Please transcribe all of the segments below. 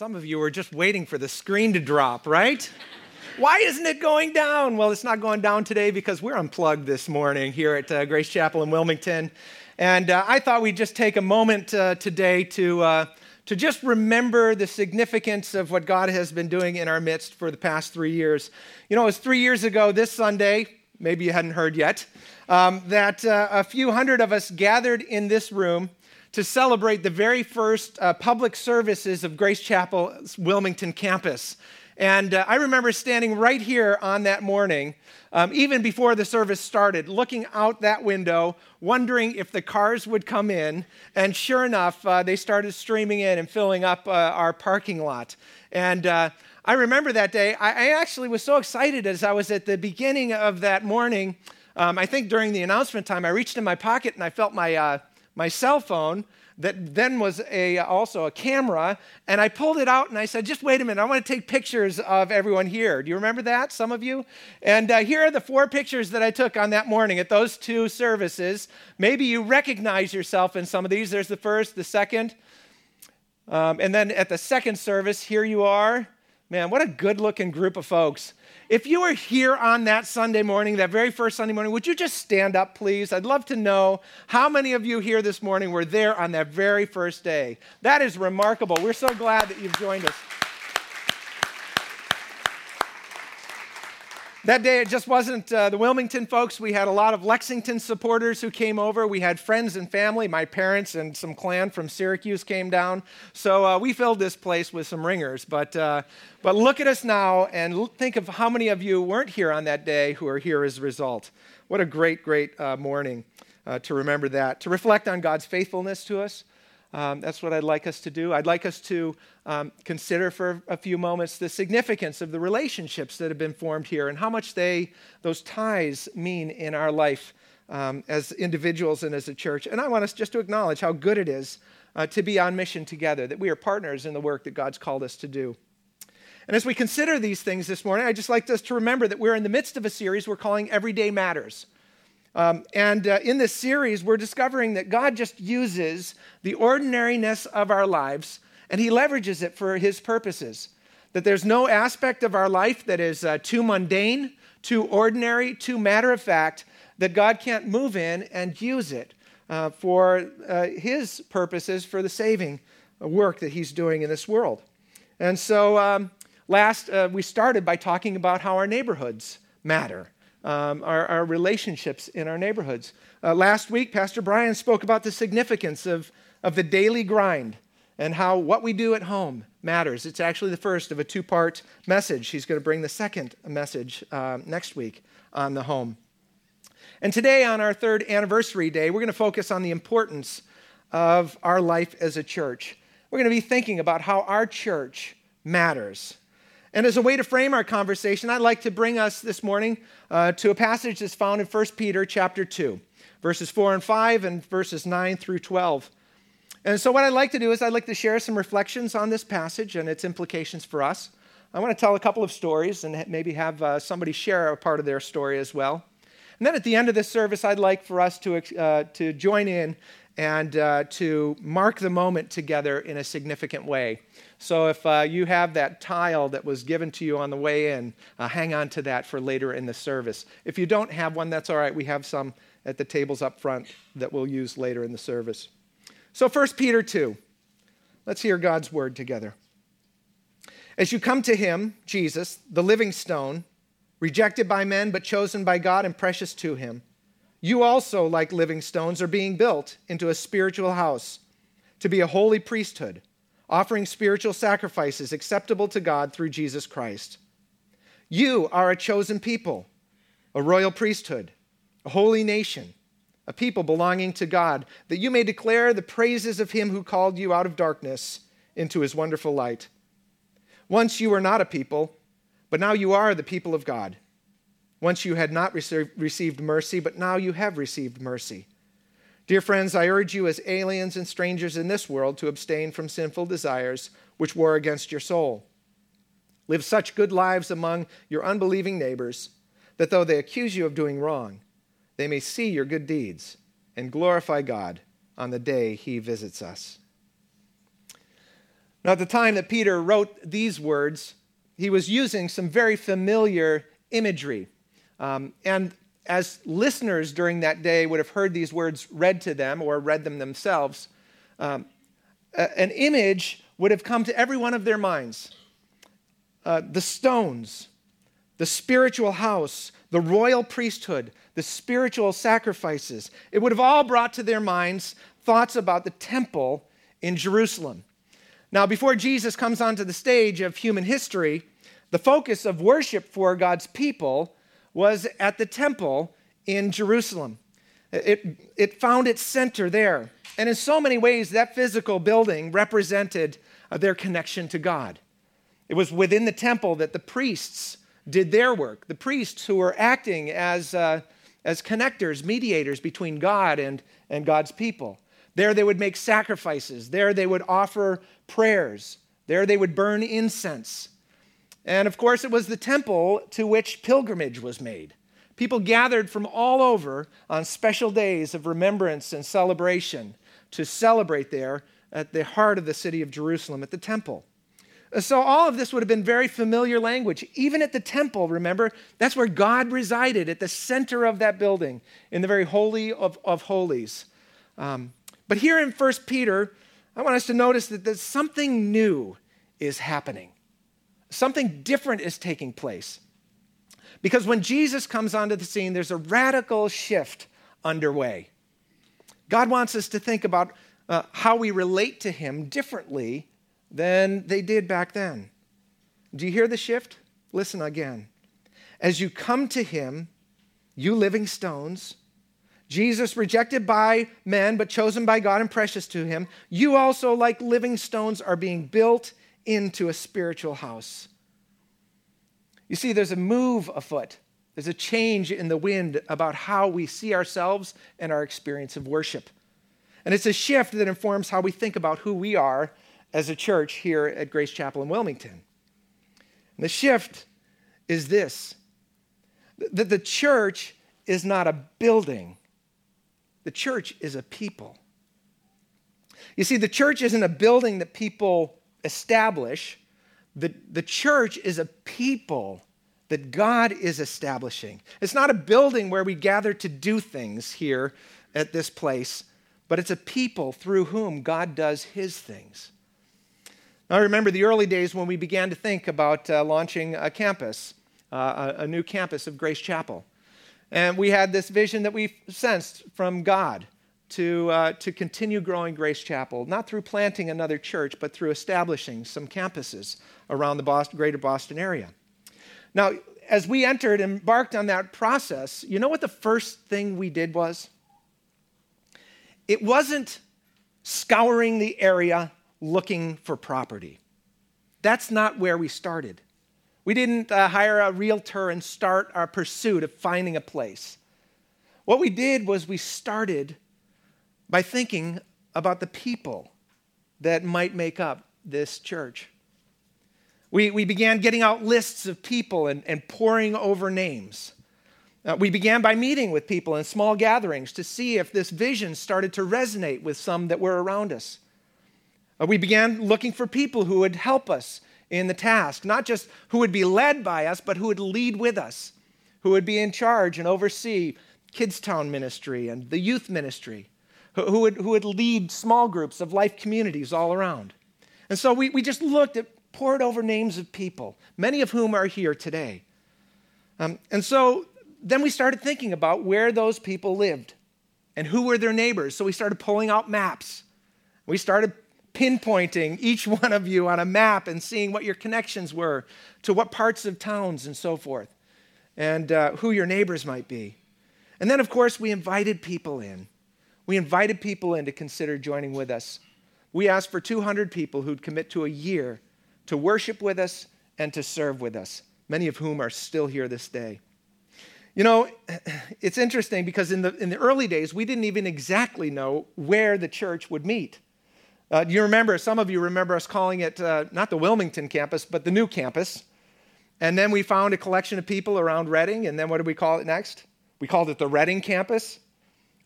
Some of you were just waiting for the screen to drop, right? Why isn't it going down? Well, it's not going down today because we're unplugged this morning here at uh, Grace Chapel in Wilmington. And uh, I thought we'd just take a moment uh, today to, uh, to just remember the significance of what God has been doing in our midst for the past three years. You know, it was three years ago this Sunday, maybe you hadn't heard yet, um, that uh, a few hundred of us gathered in this room to celebrate the very first uh, public services of Grace Chapel's Wilmington campus. And uh, I remember standing right here on that morning, um, even before the service started, looking out that window, wondering if the cars would come in. And sure enough, uh, they started streaming in and filling up uh, our parking lot. And uh, I remember that day. I, I, actually was so excited as I was at the beginning of that morning. Um, I think during the announcement time, I reached in my pocket and I felt my uh, my cell phone that then was a, also a camera, and I pulled it out and I said, just wait a minute, I want to take pictures of everyone here. Do you remember that, some of you? And uh, here are the four pictures that I took on that morning at those two services. Maybe you recognize yourself in some of these. There's the first, the second. Um, and then at the second service, here you are. Man, what a good looking group of folks. If you were here on that Sunday morning, that very first Sunday morning, would you just stand up, please? I'd love to know how many of you here this morning were there on that very first day. That is remarkable. We're so glad that you've joined us. That day, it just wasn't uh, the Wilmington folks. We had a lot of Lexington supporters who came over. We had friends and family. My parents and some clan from Syracuse came down. So uh, we filled this place with some ringers. But, uh, but look at us now and think of how many of you weren't here on that day who are here as a result. What a great, great uh, morning uh, to remember that, to reflect on God's faithfulness to us, um, that's what I'd like us to do. I'd like us to um, consider for a few moments the significance of the relationships that have been formed here and how much they, those ties, mean in our life um, as individuals and as a church. And I want us just to acknowledge how good it is uh, to be on mission together, that we are partners in the work that God's called us to do. And as we consider these things this morning, I'd just like us to remember that we're in the midst of a series we're calling Everyday Matters. Um, and uh, in this series, we're discovering that God just uses the ordinariness of our lives and He leverages it for His purposes. That there's no aspect of our life that is uh, too mundane, too ordinary, too matter of fact, that God can't move in and use it uh, for uh, His purposes, for the saving work that He's doing in this world. And so, um, last, uh, we started by talking about how our neighborhoods matter um, our, our, relationships in our neighborhoods. Uh, last week, Pastor Brian spoke about the significance of, of the daily grind and how what we do at home matters. It's actually the first of a two part message. He's going to bring the second message um, next week on the home. And today, on our third anniversary day, we're going to focus on the importance of our life as a church. We're going to be thinking about how our church matters. And as a way to frame our conversation, I'd like to bring us this morning uh, to a passage that's found in 1 Peter chapter 2, verses 4 and 5 and verses 9 through 12. And so, what I'd like to do is I'd like to share some reflections on this passage and its implications for us. I want to tell a couple of stories and maybe have uh, somebody share a part of their story as well. And then at the end of this service, I'd like for us to, uh, to join in and uh, to mark the moment together in a significant way. So if uh, you have that tile that was given to you on the way in, uh, hang on to that for later in the service. If you don't have one, that's all right. We have some at the tables up front that we'll use later in the service. So 1 Peter 2. Let's hear God's word together. As you come to him, Jesus, the living stone, rejected by men but chosen by God and precious to him, you also, like living stones, are being built into a spiritual house to be a holy priesthood offering spiritual sacrifices acceptable to God through Jesus Christ. You are a chosen people, a royal priesthood, a holy nation, a people belonging to God, that you may declare the praises of him who called you out of darkness into his wonderful light. Once you were not a people, but now you are the people of God. Once you had not received mercy, but now you have received mercy. Dear friends, I urge you as aliens and strangers in this world to abstain from sinful desires which war against your soul. Live such good lives among your unbelieving neighbors that though they accuse you of doing wrong, they may see your good deeds and glorify God on the day he visits us. Now, at the time that Peter wrote these words, he was using some very familiar imagery. Um, and as listeners during that day would have heard these words read to them or read them themselves, um, an image would have come to every one of their minds. Uh, the stones, the spiritual house, the royal priesthood, the spiritual sacrifices. It would have all brought to their minds thoughts about the temple in Jerusalem. Now, before Jesus comes onto the stage of human history, the focus of worship for God's people was at the temple in Jerusalem. It, it found its center there. And in so many ways, that physical building represented uh, their connection to God. It was within the temple that the priests did their work, the priests who were acting as, uh, as connectors, mediators between God and, and God's people. There they would make sacrifices, there they would offer prayers, there they would burn incense. And of course, it was the temple to which pilgrimage was made. People gathered from all over on special days of remembrance and celebration to celebrate there at the heart of the city of Jerusalem at the temple. So, all of this would have been very familiar language. Even at the temple, remember, that's where God resided, at the center of that building, in the very holy of, of holies. Um, but here in 1 Peter, I want us to notice that there's something new is happening. Something different is taking place. Because when Jesus comes onto the scene, there's a radical shift underway. God wants us to think about uh, how we relate to Him differently than they did back then. Do you hear the shift? Listen again. As you come to Him, you living stones, Jesus, rejected by men, but chosen by God and precious to him, you also, like living stones, are being built into a spiritual house. You see, there's a move afoot. There's a change in the wind about how we see ourselves and our experience of worship. And it's a shift that informs how we think about who we are as a church here at Grace Chapel in Wilmington. And the shift is this that the church is not a building, the church is a people. You see, the church isn't a building that people establish, the, the church is a people that God is establishing. It's not a building where we gather to do things here at this place, but it's a people through whom God does his things. Now, I remember the early days when we began to think about uh, launching a campus, uh, a, a new campus of Grace Chapel. And we had this vision that we sensed from God to, uh, to continue growing Grace Chapel, not through planting another church, but through establishing some campuses around the Boston, greater Boston area. Now, as we entered and embarked on that process, you know what the first thing we did was? It wasn't scouring the area looking for property. That's not where we started. We didn't uh, hire a realtor and start our pursuit of finding a place. What we did was we started by thinking about the people that might make up this church. We, we began getting out lists of people and, and pouring over names. Uh, we began by meeting with people in small gatherings to see if this vision started to resonate with some that were around us. Uh, we began looking for people who would help us in the task, not just who would be led by us, but who would lead with us, who would be in charge and oversee Kidstown ministry and the youth ministry, who, would, who would lead small groups of life communities all around. And so we, we just looked at, poured over names of people, many of whom are here today. Um, and so then we started thinking about where those people lived and who were their neighbors. So we started pulling out maps. We started pinpointing each one of you on a map and seeing what your connections were to what parts of towns and so forth, and uh, who your neighbors might be. And then, of course, we invited people in. We invited people in to consider joining with us. We asked for 200 people who'd commit to a year to worship with us and to serve with us, many of whom are still here this day. You know, it's interesting because in the, in the early days, we didn't even exactly know where the church would meet. Uh, you remember, some of you remember us calling it uh, not the Wilmington campus, but the new campus. And then we found a collection of people around Reading, and then what did we call it next? We called it the Reading campus.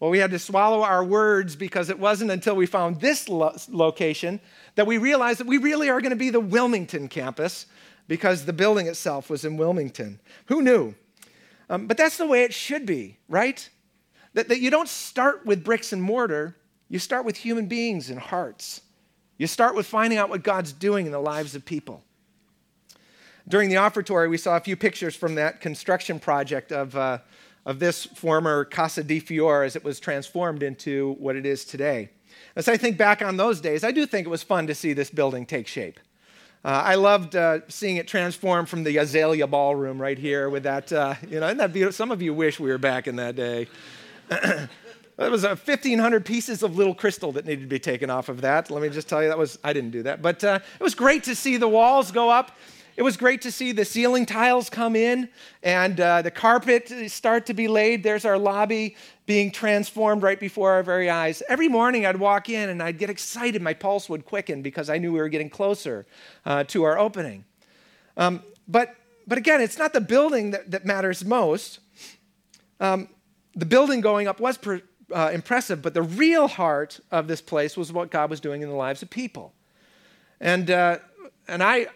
Well, we had to swallow our words because it wasn't until we found this lo- location that we realized that we really are going to be the Wilmington campus because the building itself was in Wilmington. Who knew? Um, but that's the way it should be, right? That, that you don't start with bricks and mortar, you start with human beings and hearts. You start with finding out what God's doing in the lives of people. During the offertory, we saw a few pictures from that construction project of, uh, of this former Casa di Fiore as it was transformed into what it is today. As I think back on those days, I do think it was fun to see this building take shape. Uh, I loved uh, seeing it transform from the Azalea Ballroom right here with that, uh, you know, that beautiful? Some of you wish we were back in that day. There was 1,500 pieces of little crystal that needed to be taken off of that. Let me just tell you, that was, I didn't do that. But uh, it was great to see the walls go up. It was great to see the ceiling tiles come in and uh, the carpet start to be laid. There's our lobby being transformed right before our very eyes. Every morning I'd walk in and I'd get excited. My pulse would quicken because I knew we were getting closer uh, to our opening. Um, but, but again, it's not the building that, that matters most. Um, the building going up was per, uh, impressive, but the real heart of this place was what God was doing in the lives of people. And, uh, and I,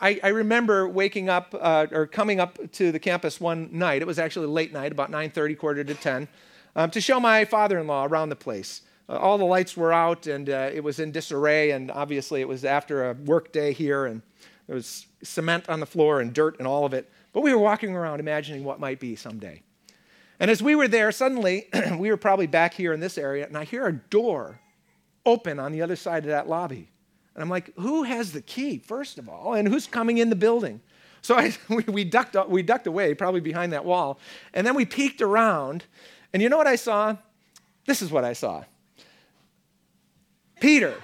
I, I, remember waking up uh, or coming up to the campus one night. It was actually late night, about 9:30, quarter to 10, um, to show my father-in-law around the place. Uh, all the lights were out, and uh, it was in disarray. And obviously, it was after a work day here, and there was cement on the floor and dirt and all of it. But we were walking around, imagining what might be someday. And as we were there, suddenly we were probably back here in this area, and I hear a door open on the other side of that lobby. And I'm like, who has the key, first of all, and who's coming in the building? So I, we, we, ducked, we ducked away, probably behind that wall. And then we peeked around, and you know what I saw? This is what I saw Peter.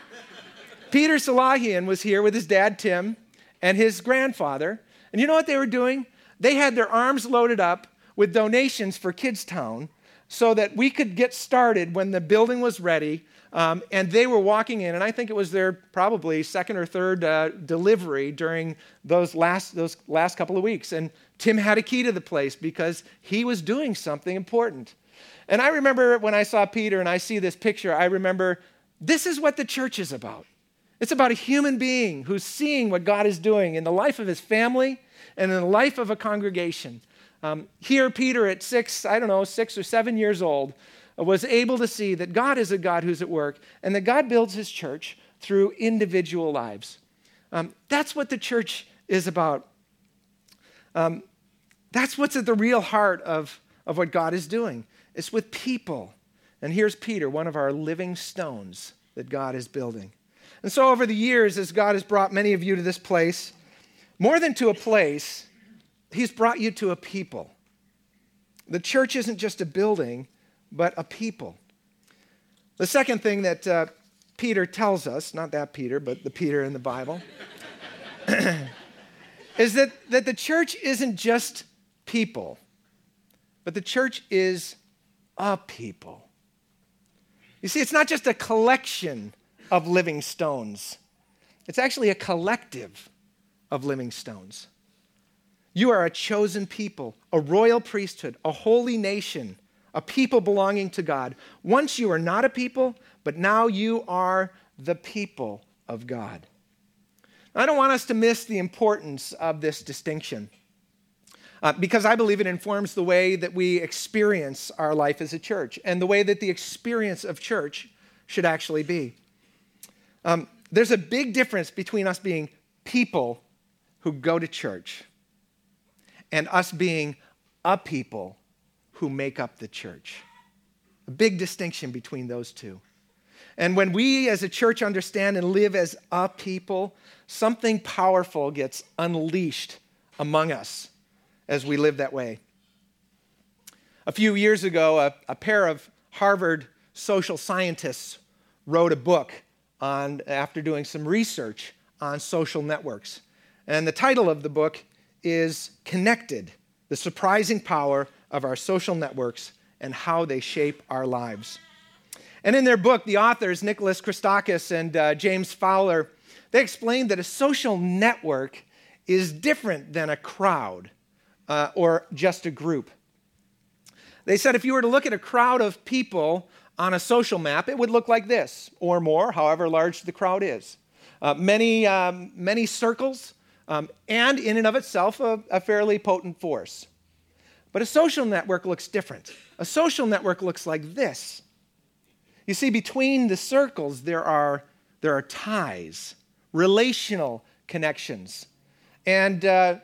Peter Salahian was here with his dad, Tim, and his grandfather. And you know what they were doing? They had their arms loaded up with donations for Kidstown so that we could get started when the building was ready. Um, and they were walking in, and I think it was their probably second or third uh, delivery during those last, those last couple of weeks. And Tim had a key to the place because he was doing something important. And I remember when I saw Peter and I see this picture, I remember this is what the church is about. It's about a human being who's seeing what God is doing in the life of his family and in the life of a congregation. Um, here, Peter, at six, I don't know, six or seven years old, was able to see that God is a God who's at work and that God builds his church through individual lives. Um, that's what the church is about. Um, that's what's at the real heart of, of what God is doing. It's with people. And here's Peter, one of our living stones that God is building. And so, over the years, as God has brought many of you to this place, more than to a place, He's brought you to a people. The church isn't just a building, but a people. The second thing that uh, Peter tells us, not that Peter, but the Peter in the Bible, is that, that the church isn't just people, but the church is a people. You see, it's not just a collection of living stones, it's actually a collective of living stones. You are a chosen people, a royal priesthood, a holy nation, a people belonging to God. Once you are not a people, but now you are the people of God. I don't want us to miss the importance of this distinction uh, because I believe it informs the way that we experience our life as a church and the way that the experience of church should actually be. Um, there's a big difference between us being people who go to church and us being a people who make up the church. A big distinction between those two. And when we as a church understand and live as a people, something powerful gets unleashed among us as we live that way. A few years ago, a, a pair of Harvard social scientists wrote a book on, after doing some research on social networks. And the title of the book is connected the surprising power of our social networks and how they shape our lives. And in their book, the authors, Nicholas Christakis and uh, James Fowler, they explained that a social network is different than a crowd uh, or just a group. They said if you were to look at a crowd of people on a social map, it would look like this, or more, however large the crowd is. Uh, many, um, many circles, um, and in and of itself, a, a fairly potent force. But a social network looks different. A social network looks like this. You see, between the circles, there are, there are ties, relational connections. And, uh,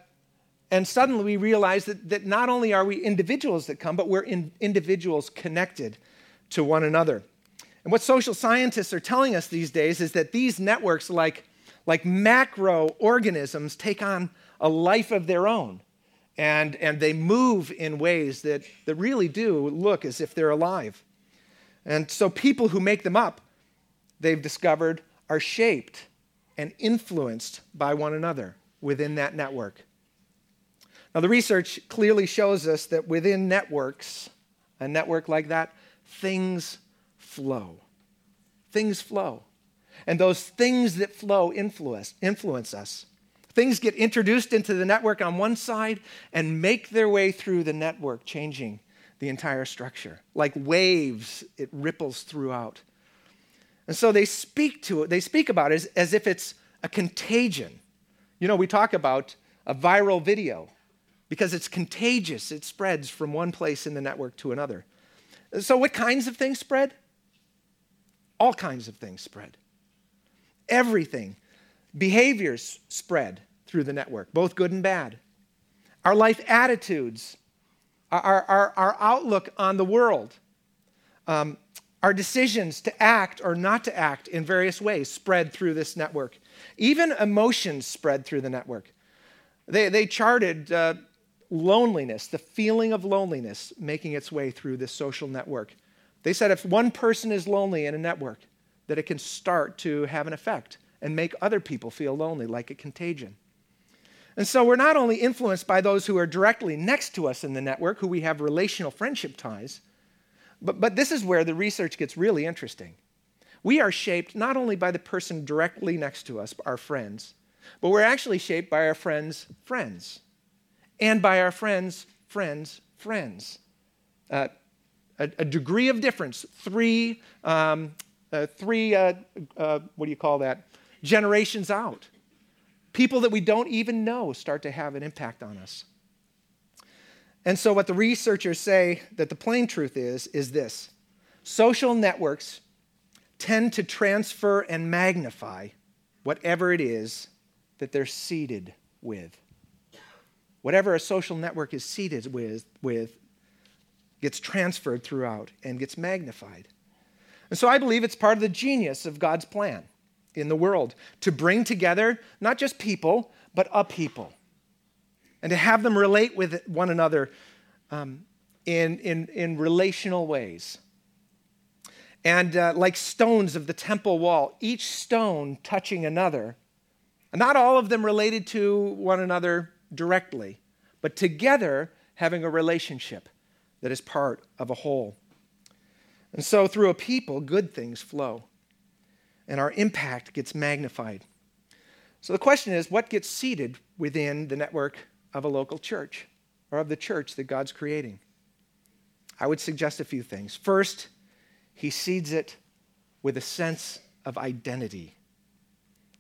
and suddenly we realize that, that not only are we individuals that come, but we're in individuals connected to one another. And what social scientists are telling us these days is that these networks, like, like macro organisms, take on a life of their own. And, and they move in ways that, that really do look as if they're alive. And so people who make them up, they've discovered, are shaped and influenced by one another within that network. Now, the research clearly shows us that within networks, a network like that, things flow. Things flow. And those things that flow influence, influence us. Things get introduced into the network on one side and make their way through the network, changing the entire structure. Like waves, it ripples throughout. And so they speak to it, they speak about it as, as if it's a contagion. You know, we talk about a viral video because it's contagious, it spreads from one place in the network to another. So, what kinds of things spread? All kinds of things spread. Everything. Behaviors spread through the network, both good and bad. Our life attitudes, our, our, our outlook on the world, um, our decisions to act or not to act in various ways spread through this network. Even emotions spread through the network. They, they charted uh, loneliness, the feeling of loneliness making its way through this social network. They said if one person is lonely in a network, that it can start to have an effect and make other people feel lonely, like a contagion. And so we're not only influenced by those who are directly next to us in the network, who we have relational friendship ties, but, but this is where the research gets really interesting. We are shaped not only by the person directly next to us, our friends, but we're actually shaped by our friends' friends and by our friends' friends' friends. Uh, a, a, degree of difference, three, um, uh, three uh, uh, what do you call that, generations out. People that we don't even know start to have an impact on us. And so, what the researchers say that the plain truth is, is this social networks tend to transfer and magnify whatever it is that they're seeded with. Whatever a social network is seeded with, with gets transferred throughout and gets magnified. And so I believe it's part of the genius of God's plan in the world to bring together not just people, but a people. And to have them relate with one another um, in, in, in relational ways. And uh, like stones of the temple wall, each stone touching another, not all of them related to one another directly, but together having a relationship that is part of a whole. And so through a people, good things flow, and our impact gets magnified. So the question is what gets seeded within the network of a local church or of the church that God's creating? I would suggest a few things. First, he seeds it with a sense of identity.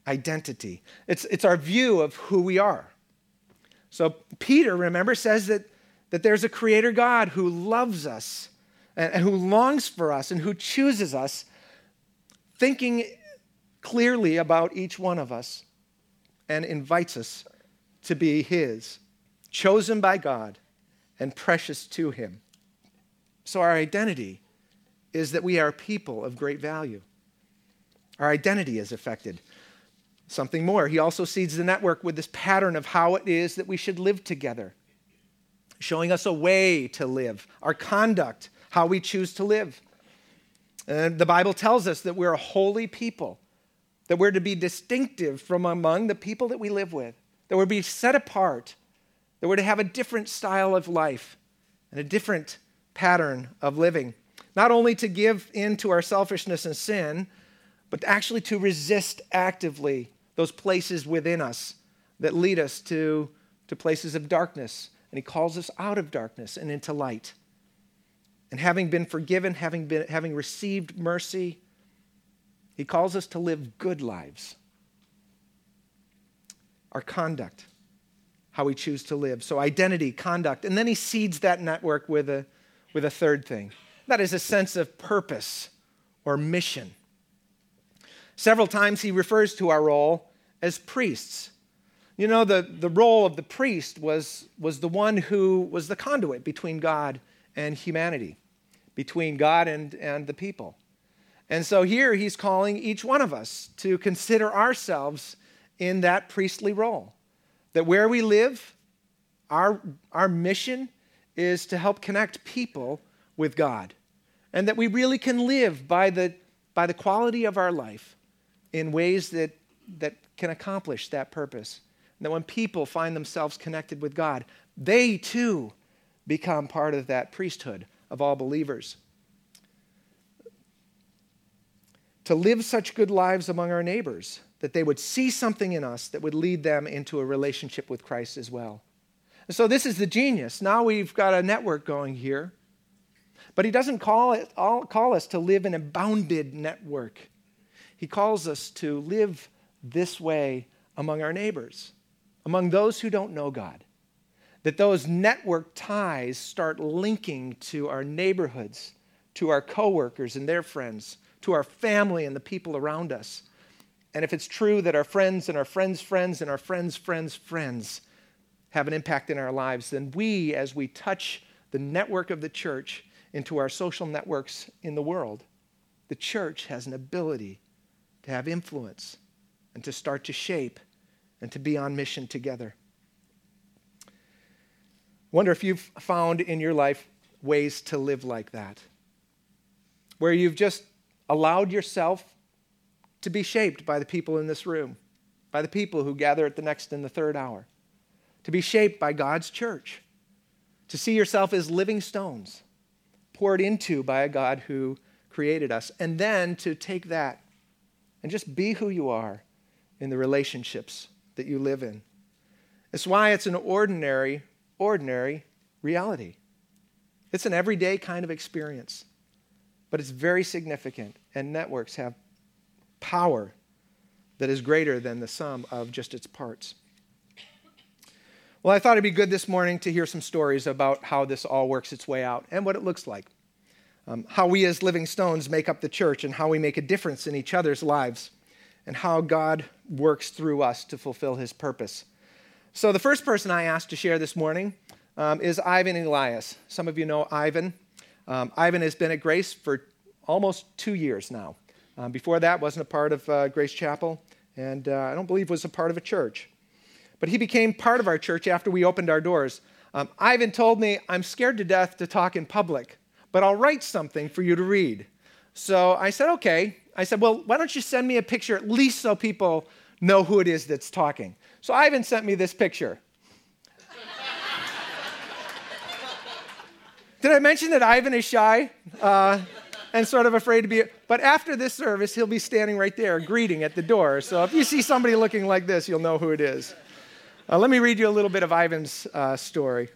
Identity. It's, it's our view of who we are. So Peter, remember, says that, that there's a creator God who loves us and, and who longs for us and who chooses us, thinking clearly about each one of us and invites us to be his, chosen by God and precious to him. So our identity is that we are people of great value. Our identity is affected Something more, he also seeds the network with this pattern of how it is that we should live together, showing us a way to live, our conduct, how we choose to live. And the Bible tells us that we're a holy people, that we're to be distinctive from among the people that we live with, that we're to be set apart, that we're to have a different style of life and a different pattern of living. Not only to give in to our selfishness and sin, but actually to resist actively those places within us that lead us to, to places of darkness. And He calls us out of darkness and into light. And having been forgiven, having, been, having received mercy, he calls us to live good lives. Our conduct, how we choose to live. So, identity, conduct. And then he seeds that network with a, with a third thing that is a sense of purpose or mission. Several times he refers to our role as priests. You know, the, the role of the priest was, was the one who was the conduit between God and humanity, between God and, and the people. And so here he's calling each one of us to consider ourselves in that priestly role. That where we live, our, our mission is to help connect people with God. And that we really can live by the, by the quality of our life in ways that, that can accomplish that purpose. And that when people find themselves connected with God, they too become part of that priesthood of all believers. To live such good lives among our neighbors that they would see something in us that would lead them into a relationship with Christ as well. And so, this is the genius. Now we've got a network going here. But he doesn't call, it, call us to live in a bounded network. He calls us to live this way among our neighbors, among those who don't know God. That those network ties start linking to our neighborhoods, to our coworkers and their friends, to our family and the people around us. And if it's true that our friends and our friends' friends and our friends' friends' friends have an impact in our lives, then we, as we touch the network of the church into our social networks in the world, the church has an ability to have influence and to start to shape and to be on mission together. Wonder if you've found in your life ways to live like that, where you've just allowed yourself to be shaped by the people in this room, by the people who gather at the next and the third hour, to be shaped by God's church, to see yourself as living stones poured into by a God who created us, and then to take that and just be who you are in the relationships that you live in. It's why it's an ordinary, ordinary reality. It's an everyday kind of experience, but it's very significant, and networks have power that is greater than the sum of just its parts. Well, I thought it'd be good this morning to hear some stories about how this all works its way out and what it looks like um, how we as living stones make up the church and how we make a difference in each other's lives, and how God works through us to fulfill his purpose. So, the first person I asked to share this morning um, is Ivan Elias. Some of you know Ivan. Um, Ivan has been at Grace for almost two years now. Um, before that, wasn't a part of uh, Grace Chapel, and uh, I don't believe was a part of a church. But he became part of our church after we opened our doors. Um, Ivan told me, I'm scared to death to talk in public but I'll write something for you to read. So I said, okay. I said, well, why don't you send me a picture at least so people know who it is that's talking? So Ivan sent me this picture. Did I mention that Ivan is shy uh, and sort of afraid to be? But after this service, he'll be standing right there greeting at the door. So if you see somebody looking like this, you'll know who it is. Uh, let me read you a little bit of Ivan's uh, story.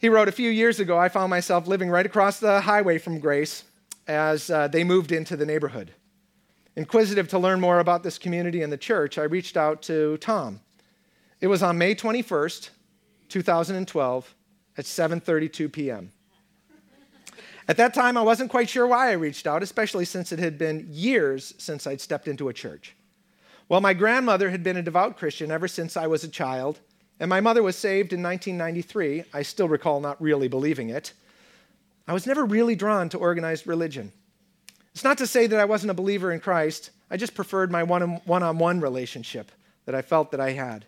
He wrote, A few years ago, I found myself living right across the highway from Grace as uh, they moved into the neighborhood. Inquisitive to learn more about this community and the church, I reached out to Tom. It was on May 21st, 2012, at 7:32 p.m. At that time, I wasn't quite sure why I reached out, especially since it had been years since I'd stepped into a church. Well, my grandmother had been a devout Christian ever since I was a child, and my mother was saved in 1993. I still recall not really believing it. I was never really drawn to organized religion. It's not to say that I wasn't a believer in Christ, I just preferred my one on one relationship that I felt that I had.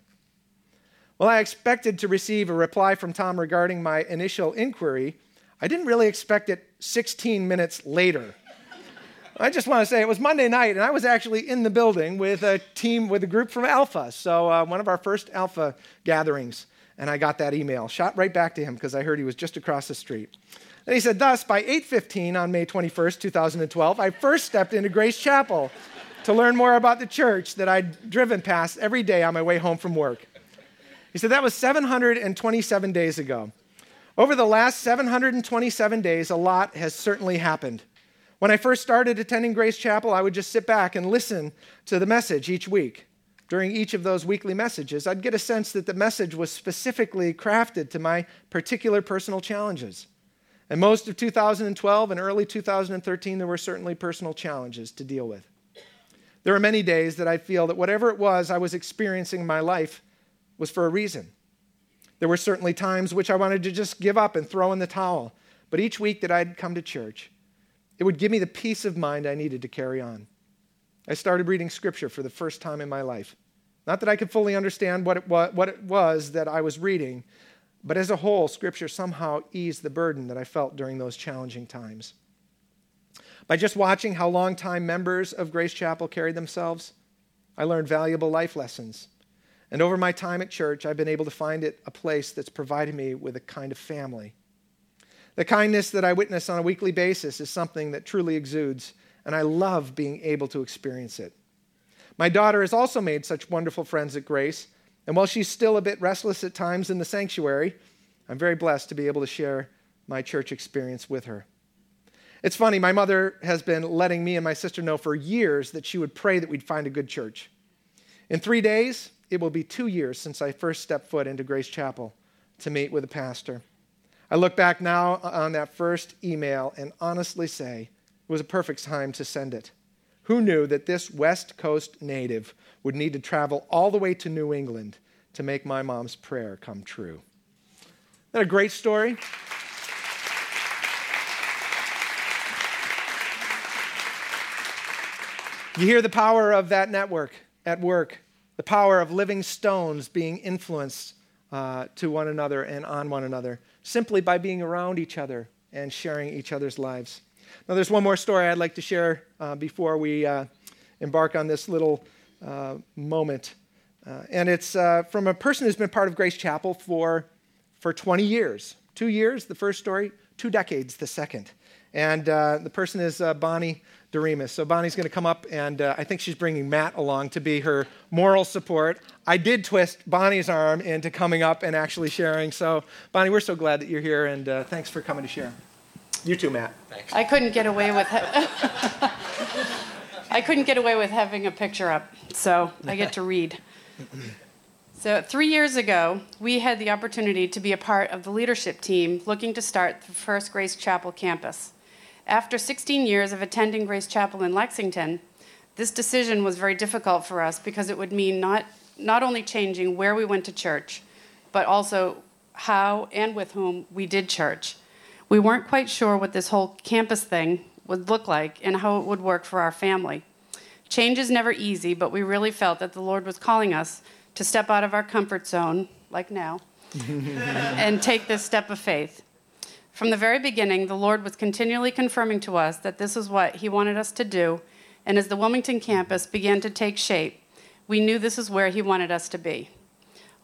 Well, I expected to receive a reply from Tom regarding my initial inquiry. I didn't really expect it 16 minutes later. I just want to say it was Monday night, and I was actually in the building with a team, with a group from Alpha. So, uh, one of our first Alpha gatherings, and I got that email. Shot right back to him because I heard he was just across the street. And he said, Thus, by 8:15 on May 21st, 2012, I first stepped into Grace Chapel to learn more about the church that I'd driven past every day on my way home from work. He said that was 727 days ago. Over the last 727 days, a lot has certainly happened. When I first started attending Grace Chapel, I would just sit back and listen to the message each week. During each of those weekly messages, I'd get a sense that the message was specifically crafted to my particular personal challenges. And most of 2012 and early 2013, there were certainly personal challenges to deal with. There are many days that I feel that whatever it was I was experiencing in my life was for a reason. There were certainly times which I wanted to just give up and throw in the towel. But each week that I'd come to church, it would give me the peace of mind I needed to carry on. I started reading scripture for the first time in my life. Not that I could fully understand what it, was, what it was that I was reading, but as a whole, scripture somehow eased the burden that I felt during those challenging times. By just watching how longtime members of Grace Chapel carried themselves, I learned valuable life lessons and over my time at church, I've been able to find it a place that's provided me with a kind of family. The kindness that I witness on a weekly basis is something that truly exudes, and I love being able to experience it. My daughter has also made such wonderful friends at Grace, and while she's still a bit restless at times in the sanctuary, I'm very blessed to be able to share my church experience with her. It's funny, my mother has been letting me and my sister know for years that she would pray that we'd find a good church. In three days, it will be two years since I first stepped foot into Grace Chapel to meet with a pastor. I look back now on that first email and honestly say it was a perfect time to send it. Who knew that this West Coast native would need to travel all the way to New England to make my mom's prayer come true? Isn't that a great story? You hear the power of that network at work the power of living stones being influenced uh, to one another and on one another simply by being around each other and sharing each other's lives. Now, there's one more story I'd like to share uh, before we uh, embark on this little uh, moment. Uh, and it's uh, from a person who's been part of Grace Chapel for, for 20 years. Two years, the first story, two decades, the second. And the person is Bonnie Doremus. So Bonnie's going to come up, and I think she's bringing Matt along to be her moral support. I did twist Bonnie's arm into coming up and actually sharing. So, Bonnie, we're so glad that you're here, and thanks for coming to share. You too, Matt. Thanks. I couldn't get away with I couldn't get away with having a picture up, so I get to read. So, three years ago, we had the opportunity to be a part of the leadership team looking to start the First Grace Chapel campus. After 16 years of attending Grace Chapel in Lexington, this decision was very difficult for us because it would mean not, not only changing where we went to church, but also how and with whom we did church. We weren't quite sure what this whole campus thing would look like and how it would work for our family. Change is never easy, but we really felt that the Lord was calling us to step out of our comfort zone, like now, and take this step of faith. From the very beginning, the Lord was continually confirming to us that this is what He wanted us to do, and as the Wilmington campus began to take shape, we knew this is where He wanted us to be.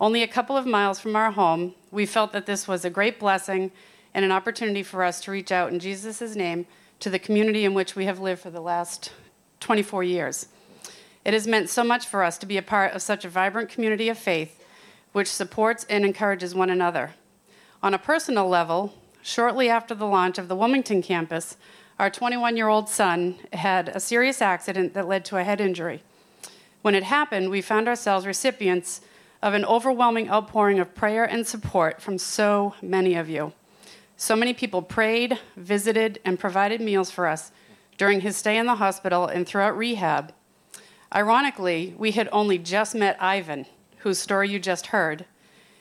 Only a couple of miles from our home, we felt that this was a great blessing and an opportunity for us to reach out in Jesus' name to the community in which we have lived for the last 24 years. It has meant so much for us to be a part of such a vibrant community of faith which supports and encourages one another. On a personal level, Shortly after the launch of the Wilmington campus, our 21 year old son had a serious accident that led to a head injury. When it happened, we found ourselves recipients of an overwhelming outpouring of prayer and support from so many of you. So many people prayed, visited, and provided meals for us during his stay in the hospital and throughout rehab. Ironically, we had only just met Ivan, whose story you just heard,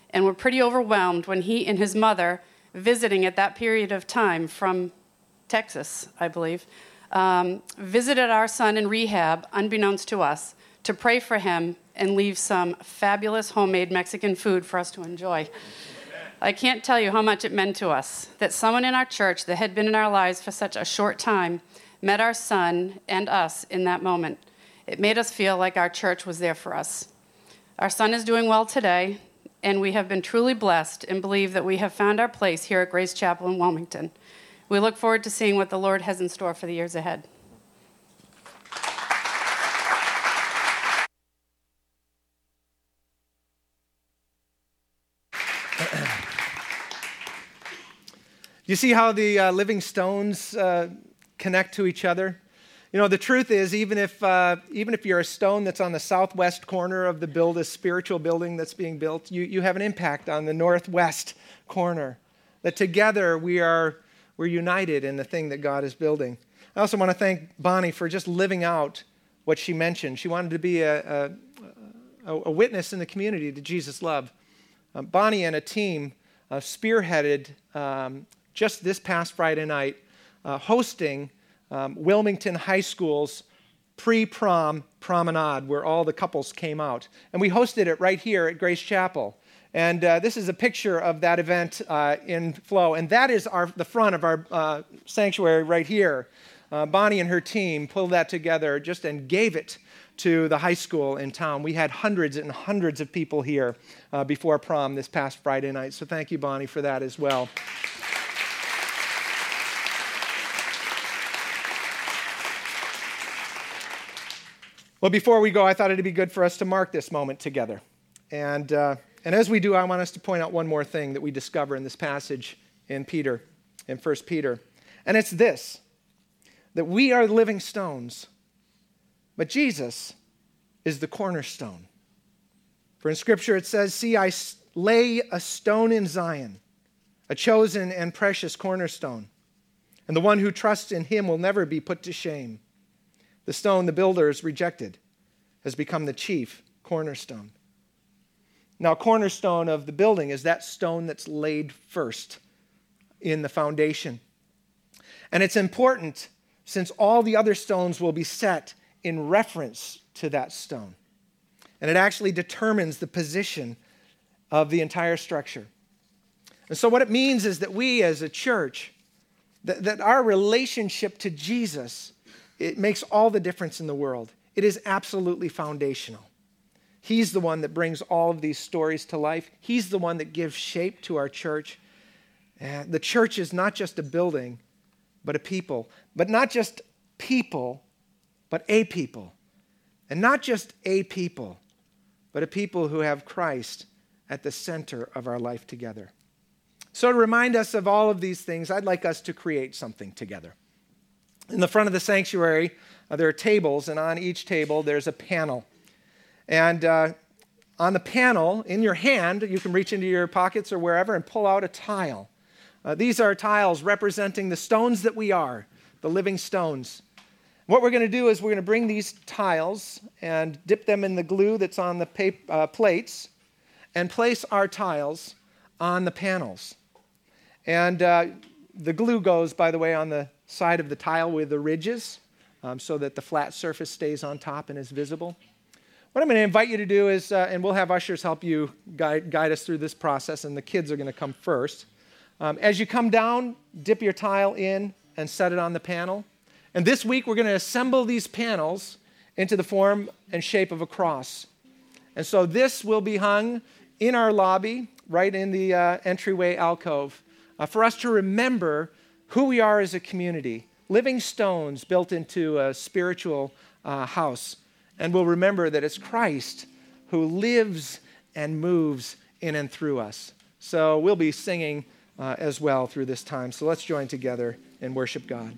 and were pretty overwhelmed when he and his mother visiting at that period of time from Texas, I believe, um, visited our son in rehab, unbeknownst to us, to pray for him and leave some fabulous homemade Mexican food for us to enjoy. I can't tell you how much it meant to us that someone in our church that had been in our lives for such a short time met our son and us in that moment. It made us feel like our church was there for us. Our son is doing well today, and we have been truly blessed and believe that we have found our place here at Grace Chapel in Wilmington. We look forward to seeing what the Lord has in store for the years ahead. You see how the uh, living stones uh, connect to each other? You know, the truth is, even if, uh, even if you're a stone that's on the southwest corner of the build, a spiritual building that's being built, you, you have an impact on the northwest corner. That together we are we're united in the thing that God is building. I also want to thank Bonnie for just living out what she mentioned. She wanted to be a, a, a witness in the community to Jesus' love. Um, Bonnie and a team uh, spearheaded um, just this past Friday night uh, hosting um, Wilmington High School's pre prom promenade, where all the couples came out. And we hosted it right here at Grace Chapel. And uh, this is a picture of that event uh, in flow. And that is our, the front of our uh, sanctuary right here. Uh, Bonnie and her team pulled that together just and gave it to the high school in town. We had hundreds and hundreds of people here uh, before prom this past Friday night. So thank you, Bonnie, for that as well. Well, before we go, I thought it'd be good for us to mark this moment together. And uh, and as we do, I want us to point out one more thing that we discover in this passage in Peter, in 1 Peter. And it's this that we are living stones, but Jesus is the cornerstone. For in Scripture it says, See, I lay a stone in Zion, a chosen and precious cornerstone, and the one who trusts in him will never be put to shame. The stone the builders rejected has become the chief cornerstone. Now, cornerstone of the building is that stone that's laid first in the foundation. And it's important since all the other stones will be set in reference to that stone. And it actually determines the position of the entire structure. And so, what it means is that we as a church, that, that our relationship to Jesus, it makes all the difference in the world. It is absolutely foundational. He's the one that brings all of these stories to life. He's the one that gives shape to our church. Uh, the church is not just a building, but a people. But not just people, but a people. And not just a people, but a people who have Christ at the center of our life together. So, to remind us of all of these things, I'd like us to create something together. In the front of the sanctuary, uh, there are tables, and on each table, there's a panel. And uh, on the panel, in your hand, you can reach into your pockets or wherever and pull out a tile. Uh, these are tiles representing the stones that we are, the living stones. What we're going to do is we're going to bring these tiles and dip them in the glue that's on the uh, plates and place our tiles on the panels. And uh, the glue goes, by the way, on the side of the tile with the ridges um, so that the flat surface stays on top and is visible. What I'm going to invite you to do is, uh, and we'll have ushers help you guide, guide, us through this process, and the kids are going to come first. Um, as you come down, dip your tile in and set it on the panel. And this week, we're going to assemble these panels into the form and shape of a cross. And so this will be hung in our lobby, right in the uh, entryway alcove, uh, for us to remember who we are as a community living stones built into a spiritual uh, house and we'll remember that it's Christ who lives and moves in and through us. So we'll be singing uh, as well through this time. So let's join together and worship God.